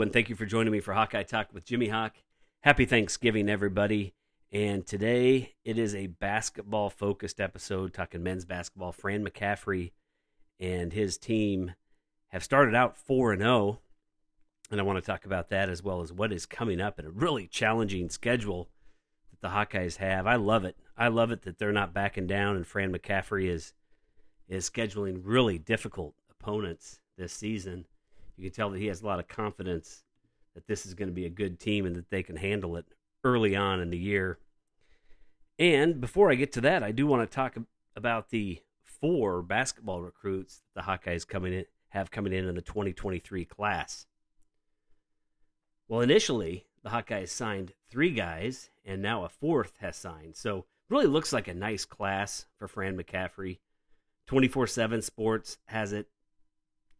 And thank you for joining me for Hawkeye Talk with Jimmy Hawk. Happy Thanksgiving, everybody. And today it is a basketball focused episode talking men's basketball. Fran McCaffery and his team have started out 4 and 0. And I want to talk about that as well as what is coming up in a really challenging schedule that the Hawkeyes have. I love it. I love it that they're not backing down and Fran McCaffery is is scheduling really difficult opponents this season you can tell that he has a lot of confidence that this is going to be a good team and that they can handle it early on in the year. And before I get to that, I do want to talk about the four basketball recruits the Hawkeyes coming in have coming in in the 2023 class. Well, initially the Hawkeyes signed three guys, and now a fourth has signed. So really looks like a nice class for Fran McCaffery. 24/7 Sports has it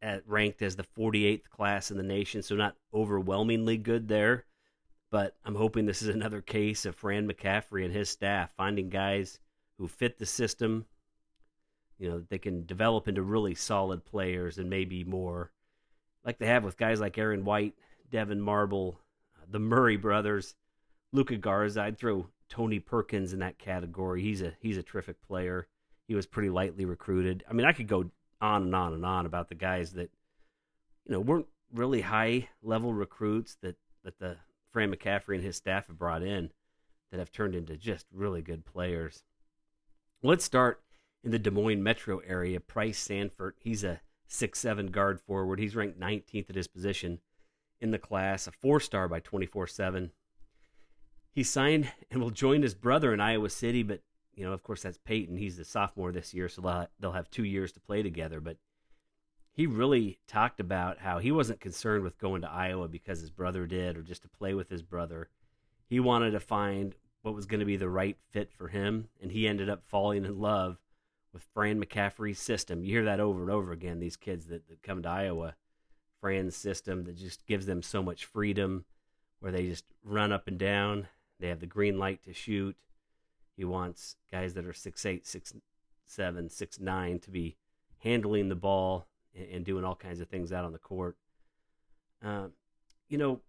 at, ranked as the 48th class in the nation, so not overwhelmingly good there. But I'm hoping this is another case of Fran McCaffery and his staff finding guys who fit the system. You know, they can develop into really solid players and maybe more, like they have with guys like Aaron White, Devyn Marble, uh, the Murray brothers, Luka Garza. I'd throw Tony Perkins in that category. He's a he's a terrific player. He was pretty lightly recruited. I mean, I could go on and on and on about the guys that you know weren't really high level recruits that that the Fran McCaffery and his staff have brought in that have turned into just really good players. Let's start in the Des Moines metro area. Pryce Sandfort, he's a six-seven guard forward. He's ranked 19th at his position in the class, a four star by 24 7. He signed and will join his brother in Iowa City, but you know, of course, that's Payton. He's a sophomore this year, so they'll have two years to play together. But he really talked about how he wasn't concerned with going to Iowa because his brother did or just to play with his brother. He wanted to find what was going to be the right fit for him, and he ended up falling in love with Fran McCaffery's system. You hear that over and over again, these kids that, that come to Iowa. Fran's system that just gives them so much freedom, where they just run up and down. They have the green light to shoot he wants guys that are six eight, six seven, six nine to be handling the ball and, and doing all kinds of things out on the court. Uh, you know,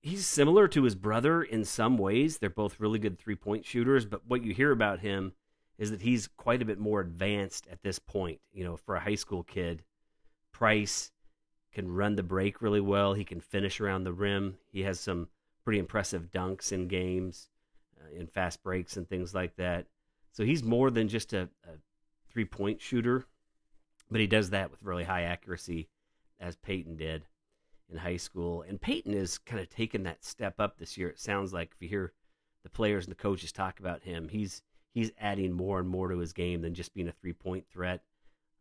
he's similar to his brother in some ways. They're both really good three point shooters, but what you hear about him is that he's quite a bit more advanced at this point. You know, for a high school kid, Pryce can run the break really well. He can finish around the rim. He has some pretty impressive dunks in games Uh, in fast breaks and things like that. So he's more than just a, a three point shooter, but he does that with really high accuracy, as Payton did in high school. And Payton is kind of taken that step up this year. It sounds like if you hear the players and the coaches talk about him, he's he's adding more and more to his game than just being a three point threat.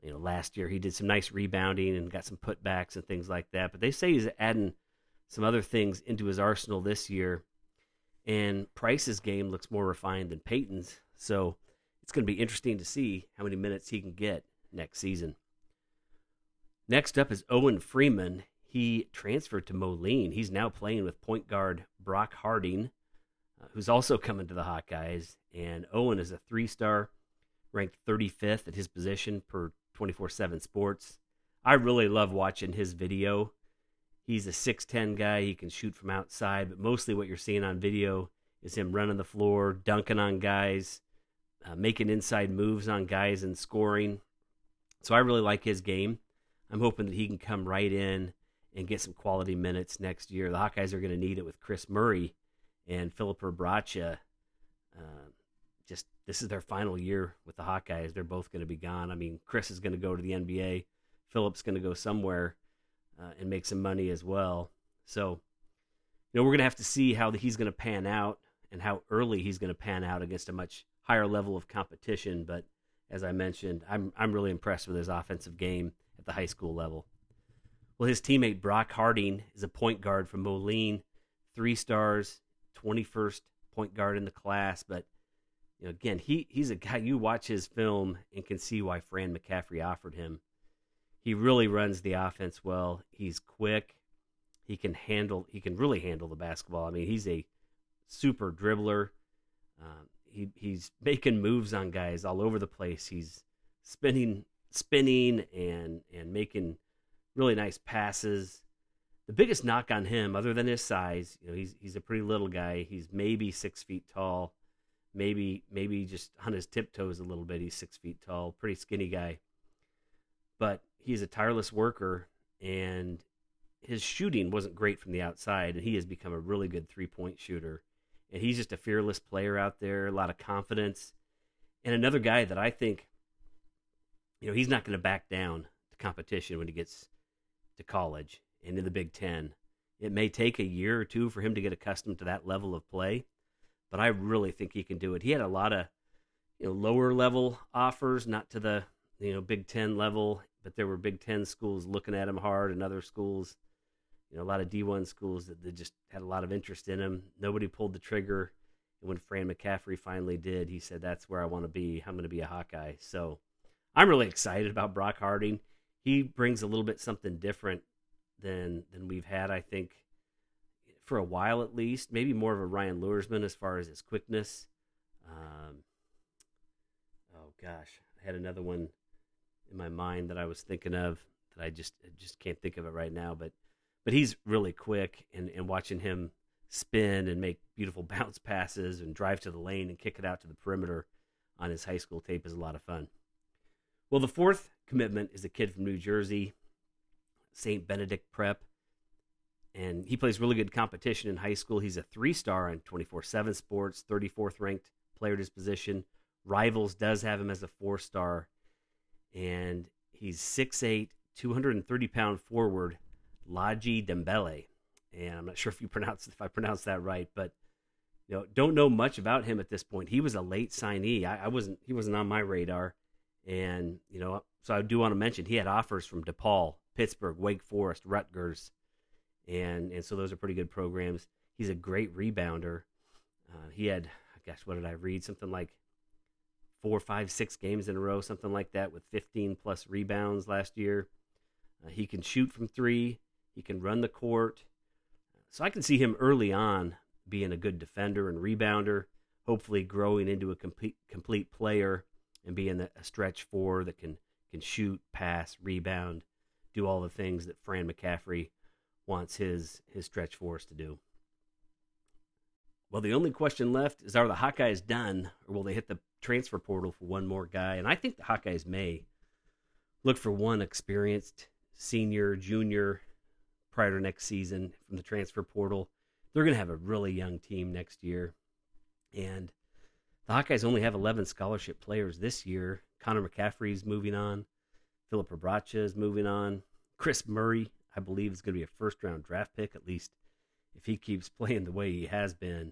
You know, last year he did some nice rebounding and got some putbacks and things like that. But they say he's adding some other things into his arsenal this year and Pryce's game looks more refined than Payton's. So it's going to be interesting to see how many minutes he can get next season. Next up is Owen Freeman. He transferred to Moline. He's now playing with point guard Brock Harding, uh, who's also coming to the Hawkeyes. And Owen is a three star, ranked 35th at his position per 24 7 Sports. I really love watching his video He's a 6'10 guy. He can shoot from outside, but mostly what you're seeing on video is him running the floor, dunking on guys, uh, making inside moves on guys, and scoring. So I really like his game. I'm hoping that he can come right in and get some quality minutes next year. The Hawkeyes are going to need it with Kris Murray and Filip Rebraca. Uh, just this is their final year with the Hawkeyes. They're both going to be gone. I mean, Kris is going to go to the NBA. Filip's going to go somewhere uh, and make some money as well. So, you know, we're going to have to see how he's going to pan out and how early he's going to pan out against a much higher level of competition. But as I mentioned, I'm I'm really impressed with his offensive game at the high school level. Well, his teammate Brock Harding is a point guard from Moline, three stars, 21st point guard in the class. But you know, again, he he's a guy you watch his film and can see why Fran McCaffery offered him he really runs the offense well. He's quick. He can handle. He can really handle the basketball. I mean, he's a super dribbler. Um, he he's making moves on guys all over the place. He's spinning, spinning, and and making really nice passes. the biggest knock on him, other than his size, you know, he's he's a pretty little guy. He's maybe six feet tall, maybe maybe just on his tiptoes a little bit. He's six feet tall, pretty skinny guy, but he's a tireless worker, and his shooting wasn't great from the outside, and he has become a really good three point shooter. And he's just a fearless player out there, a lot of confidence, and another guy that I think, you know, he's not going to back down to competition when he gets to college and into the Big Ten. It may take a year or two for him to get accustomed to that level of play, but I really think he can do it. He had a lot of you know lower level offers, not to the you know Big Ten level, but there were Big Ten schools looking at him hard, and other schools, you know, a lot of D one schools that, that just had a lot of interest in him. Nobody pulled the trigger, and when Fran McCaffery finally did, he said, "That's where I want to be. I'm going to be a Hawkeye." So I'm really excited about Brock Harding. He brings a little bit something different than than we've had. I think for a while at least. Maybe more of a Ryan Luersman as far as his quickness. Um, oh gosh, I had another one in my mind that I was thinking of that I just I just can't think of it right now. But but he's really quick, and and watching him spin and make beautiful bounce passes and drive to the lane and kick it out to the perimeter on his high school tape is a lot of fun. Well, the fourth commitment is a kid from New Jersey. St. Benedict Prep. And he plays really good competition in high school. He's a three star on 24 7 sports, 34th ranked player at his position. Rivals does have him as a four star. And he's 6'8, 230 pound forward, Ladji Dembele. And I'm not sure if you pronounce if I pronounced that right, but you know, don't know much about him at this point. He was a late signee. I, I wasn't he wasn't on my radar. And, you know, so I do want to mention he had offers from DePaul, Pittsburgh, Wake Forest, Rutgers, and and so those are pretty good programs. He's a great rebounder. Uh, he had, gosh, what did I read? Something like four, five, six games in a row, something like that, with 15 plus rebounds last year. Uh, he can shoot from three. He can run the court. So I can see him early on being a good defender and rebounder, hopefully growing into a complete complete player and being a stretch four that can can shoot, pass, rebound, do all the things that Fran McCaffery wants his his stretch force to do. Well, the only question left is: Are the Hawkeyes done, or will they hit the transfer portal for one more guy? And I think the Hawkeyes may look for one experienced senior, junior prior to next season from the transfer portal. They're going to have a really young team next year, and the Hawkeyes only have 11 scholarship players this year. Connor McCaffery's moving on. Filip Rebraca is moving on. Kris Murray, I believe, is going to be a first round draft pick, at least if he keeps playing the way he has been.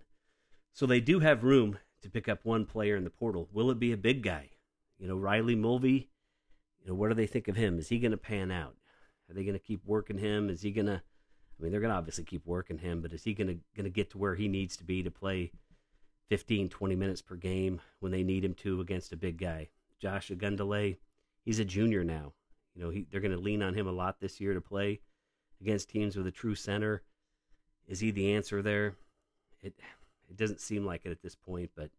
So they do have room to pick up one player in the portal. Will it be a big guy? You know, Riley Mulvey, you know, what do they think of him? Is he going to pan out? Are they going to keep working him? Is he going to, I mean, they're going to obviously keep working him, but is he going to, get to where he needs to be to play 15, 20 minutes per game when they need him to against a big guy. Josh Ogundele, he's a junior now. You know, he, they're going to lean on him a lot this year to play against teams with a true center. Is he the answer there? It it doesn't seem like it at this point, but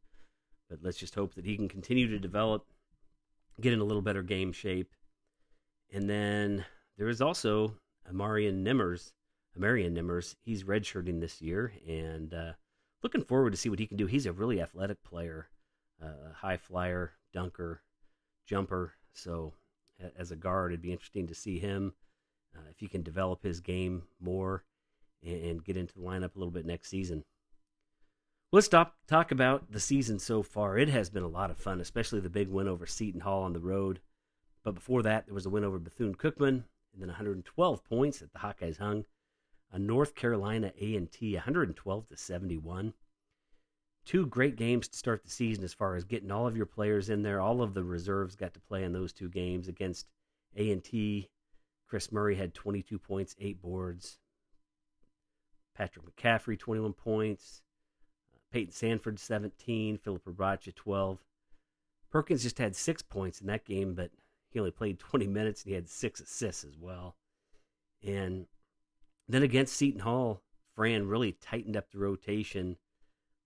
but let's just hope that he can continue to develop, get in a little better game shape. And then there is also Amarian Nimmers, Amarian Nimmers. He's redshirting this year, and uh, looking forward to see what he can do. He's a really athletic player, uh, high flyer, dunker, jumper. So as a guard, it'd be interesting to see him uh, if he can develop his game more and, and, get into the lineup a little bit next season. Let's stop talk about the season so far. It has been a lot of fun, especially the big win over Seton Hall on the road. But before that, there was a win over Bethune Cookman, and then 112 points that the Hawkeyes hung a North Carolina A&T 112 to 71. Two great games to start the season as far as getting all of your players in there. All of the reserves got to play in those two games against A&T. Kris Murray had 22 points, 8 boards. Patrick McCaffrey, 21 points. Payton Sandfort 17, Filip Rebraca 12. Perkins just had 6 points in that game, but he only played 20 minutes and he had 6 assists as well. And then against Seton Hall, Fran really tightened up the rotation,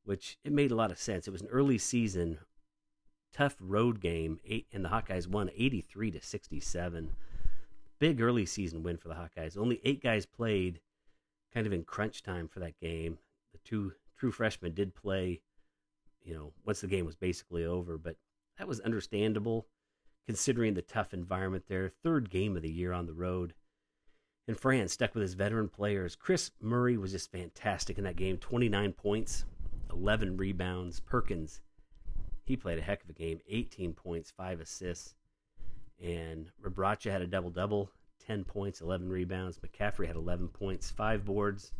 which it made a lot of sense. It was an early season, tough road game, eight, and the Hawkeyes won 83 to 67. Big early season win for the Hawkeyes. Only eight guys played kind of in crunch time for that game. The two true freshman did play, you know, once the game was basically over, but that was understandable considering the tough environment there. Third game of the year on the road. And Fran stuck with his veteran players. Kris Murray was just fantastic in that game 29 points, 11 rebounds. Perkins, he played a heck of a game 18 points, 5 assists. And Rebraca had a double double 10 points, 11 rebounds. McCaffrey had 11 points, 5 boards.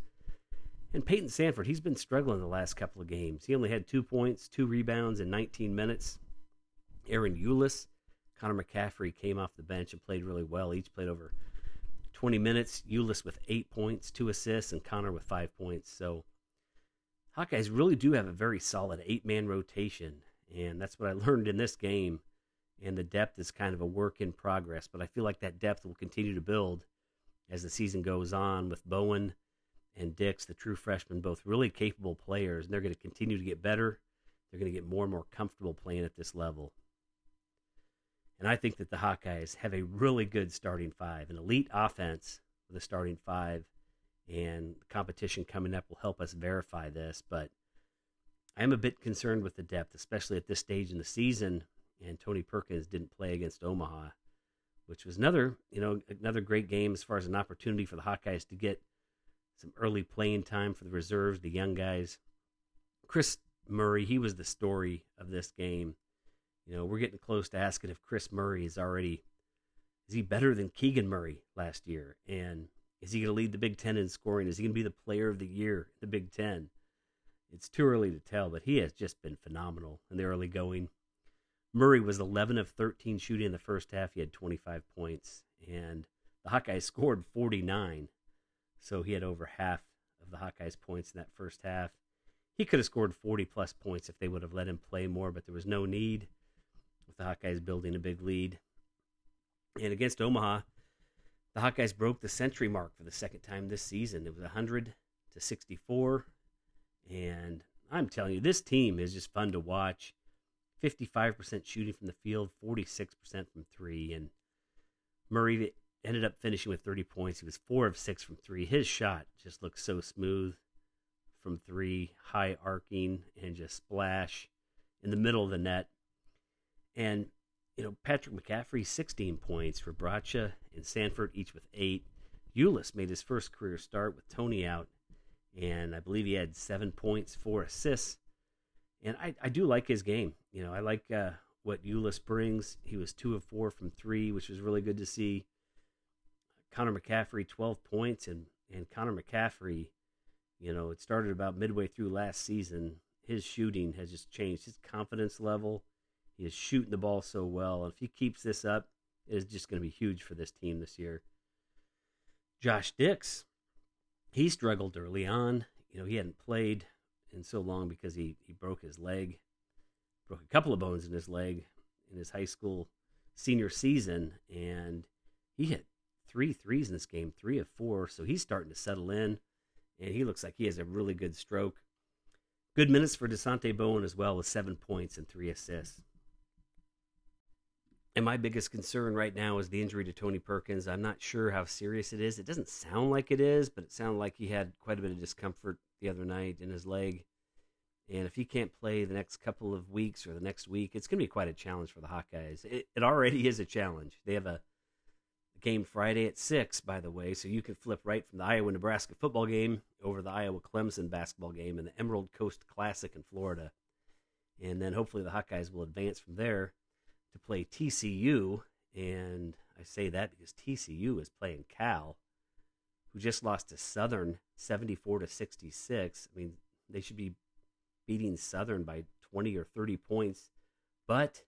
And Payton Sandfort, he's been struggling the last couple of games. He only had 2 points, 2 rebounds in 19 minutes. Ahron Ulis, Connor McCaffery came off the bench and played really well. Each played over 20 minutes. Ulis with 8 points, 2 assists, and Connor with 5 points. So Hawkeyes really do have a very solid eight man rotation. And that's what I learned in this game and the depth is kind of a work in progress. But I feel like that depth will continue to build as the season goes on with Bowen and Dix, the true freshman, both really capable players, and they're going to continue to get better. They're going to get more and more comfortable playing at this level. And I think that the Hawkeyes have a really good starting five, an elite offense with a starting five, and the competition coming up will help us verify this. But I am a bit concerned with the depth, especially at this stage in the season and Tony Perkins didn't play against Omaha, which was another, you know, another great game as far as an opportunity for the Hawkeyes to get some early playing time for the reserves, the young guys. Kris Murray, he was the story of this game. You know, we're getting close to asking if Kris Murray is already is he better than Keegan Murray last year? And is he going to lead the Big Ten in scoring? Is he going to be the player of the year, the Big Ten? It's too early to tell, but he has just been phenomenal in the early going. Murray was 11 of 13 shooting in the first half. He had 25 points, and the Hawkeyes scored 49. So he had over half of the Hawkeyes' points in that first half. He could have scored 40 plus points if they would have let him play more, but there was no need with the Hawkeyes building a big lead. And against Omaha, the Hawkeyes broke the century mark for the second time this season. It was 100 to 64. And I'm telling you, this team is just fun to watch. 55% shooting from the field, 46% from three. And Murray ended up finishing with 30 points. He was four of six from three. His shot just looked so smooth from three, high arcing, and just splash in the middle of the net. And, you know, Patrick McCaffery, 16 points. Rebraca and Sandfort, each with eight. Ulis made his first career start with Tony out, and I believe he had seven points, four assists and I, I do like his game. You know, I like uh, what Ulis brings. He was two of four from three, which was really good to see. Connor McCaffery 12 points, and, and Connor McCaffery, you know, it started about midway through last season. His shooting has just changed. His confidence level, he is shooting the ball so well. And if he keeps this up, it is just going to be huge for this team this year. Josh Dix, he struggled early on. You know, he hadn't played in so long because he, he broke his leg, broke a couple of bones in his leg in his high school senior season, and he hit three threes in this game, three of four. So he's starting to settle in, and he looks like he has a really good stroke. Good minutes for Dasonte Bowen as well, with seven points and three assists. And my biggest concern right now is the injury to Tony Perkins. I'm not sure how serious it is. It doesn't sound like it is, but it sounded like he had quite a bit of discomfort the other night in his leg. And if he can't play the next couple of weeks or the next week, it's going to be quite a challenge for the Hawkeyes. It, it already is a challenge. They have a game Friday at 6, by the way, so you can flip right from the Iowa Nebraska football game over the Iowa Clemson basketball game and the Emerald Coast Classic in Florida. And then hopefully the Hawkeyes will advance from there to play TCU. And I say that because TCU is playing Cal who just lost to Southern 74 to 66. I mean, they should be beating Southern by 20 or 30 points, but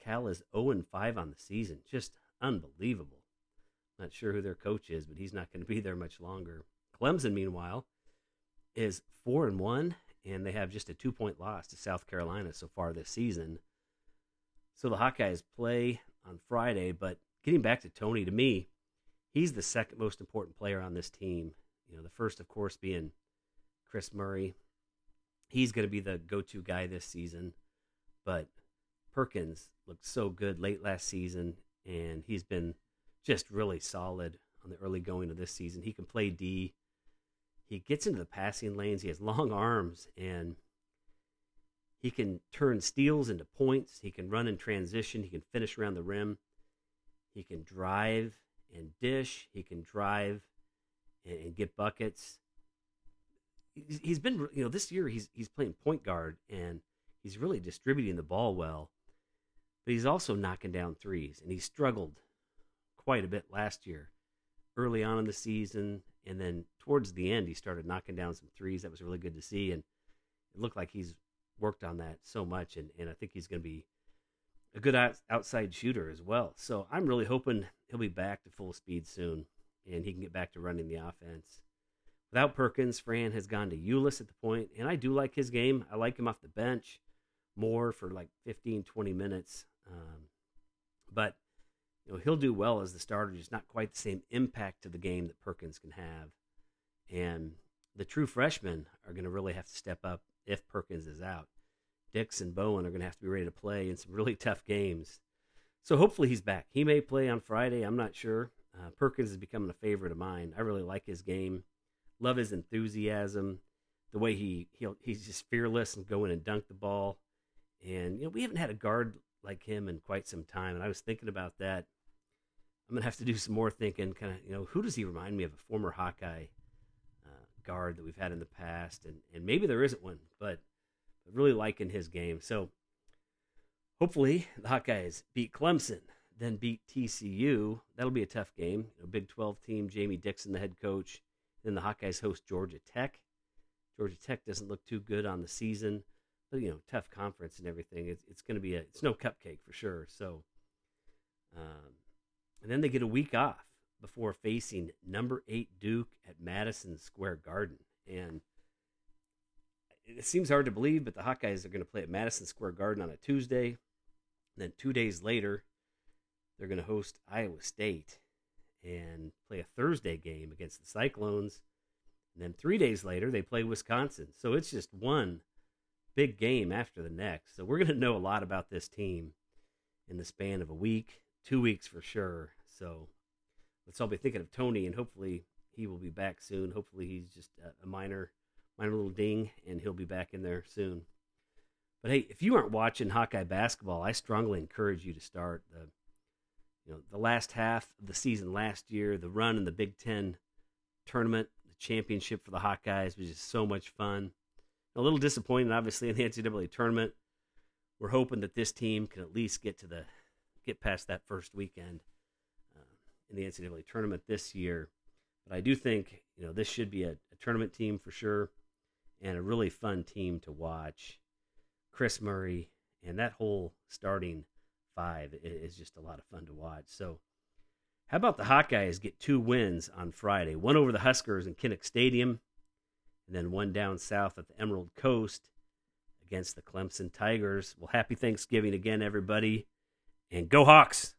Cal is 0 and 5 on the season. Just unbelievable. Not sure who their coach is, but he's not going to be there much longer. Clemson, meanwhile, is 4 and 1, and they have just a two point loss to South Carolina so far this season. So the Hawkeyes play on Friday, but getting back to Tony, to me, he's the second most important player on this team. You know, the first, of course, being Kris Murray. He's going to be the go-to guy this season, but Perkins looked so good late last season, and he's been just really solid on the early going of this season. He can play D. he gets into the passing lanes. He has long arms and he can turn steals into points. He can run in transition. He can finish around the rim. He can drive and dish. He can drive and, and get buckets. He's, been, you know, this year he's he's playing point guard and he's really distributing the ball well. But he's also knocking down threes, and he struggled quite a bit last year, early on in the season, and then towards the end he started knocking down some threes. That was really good to see, and it looked like he's worked on that so much, and, and I think he's going to be a good outside shooter as well. So I'm really hoping he'll be back to full speed soon, and he can get back to running the offense. Without Perkins, Fran has gone to Ulis at the point, and I do like his game. I like him off the bench more for like 15, 20 minutes. Um, but you know he'll do well as the starter, just not quite the same impact to the game that Perkins can have. And the true freshmen are going to really have to step up if Perkins is out. Dix and Bowen are going to have to be ready to play in some really tough games. So hopefully he's back. He may play on Friday. I'm not sure. Uh, Perkins is becoming a favorite of mine. I really like his game. Love his enthusiasm, the way he he he's just fearless and go in and dunk the ball. And you know we haven't had a guard like him in quite some time, and I was thinking about that. I'm gonna have to do some more thinking. Kind of you know who does he remind me of? A former Hawkeye guard that we've had in the past, and and maybe there isn't one, but really liking his game. So hopefully the Hawkeyes beat Clemson, then beat TCU. That'll be a tough game. A Big 12 team, Jamie Dixon, the head coach. Then the Hawkeyes host Georgia Tech. Georgia Tech doesn't look too good on the season, but you know, tough conference and everything. It's, it's going to be a it's no cupcake for sure. So, um, and then they get a week off before facing number eight Duke at Madison Square Garden. And it seems hard to believe, but the Hawkeyes are going to play at Madison Square Garden on a Tuesday. And then two days later, they're going to host Iowa State and play a Thursday game against the Cyclones. And then three days later, they play Wisconsin. So it's just one big game after the next. So we're going to know a lot about this team in the span of a week, two weeks for sure. So let's all be thinking of Tony, and hopefully he will be back soon. Hopefully he's just a, minor, minor little ding, and he'll be back in there soon. But hey, if you aren't watching Hawkeye basketball, I strongly encourage you to start. The, you know, the last half of the season last year, the run in the Big Ten tournament, the championship for the Hawkeyes was just so much fun. A little disappointed, obviously, in the NCAA tournament. We're hoping that this team can at least get to the get past that first weekend uh, in the NCAA tournament this year. But I do think you know this should be a, a tournament team for sure, and a really fun team to watch. Kris Murray and that whole starting five is just a lot of fun to watch. So, how about the Hawkeyes get two wins on Friday? One over the Huskers in Kinnick Stadium, and then one down south at the Emerald Coast against the Clemson Tigers. Well, happy Thanksgiving again, everybody, and go Hawks!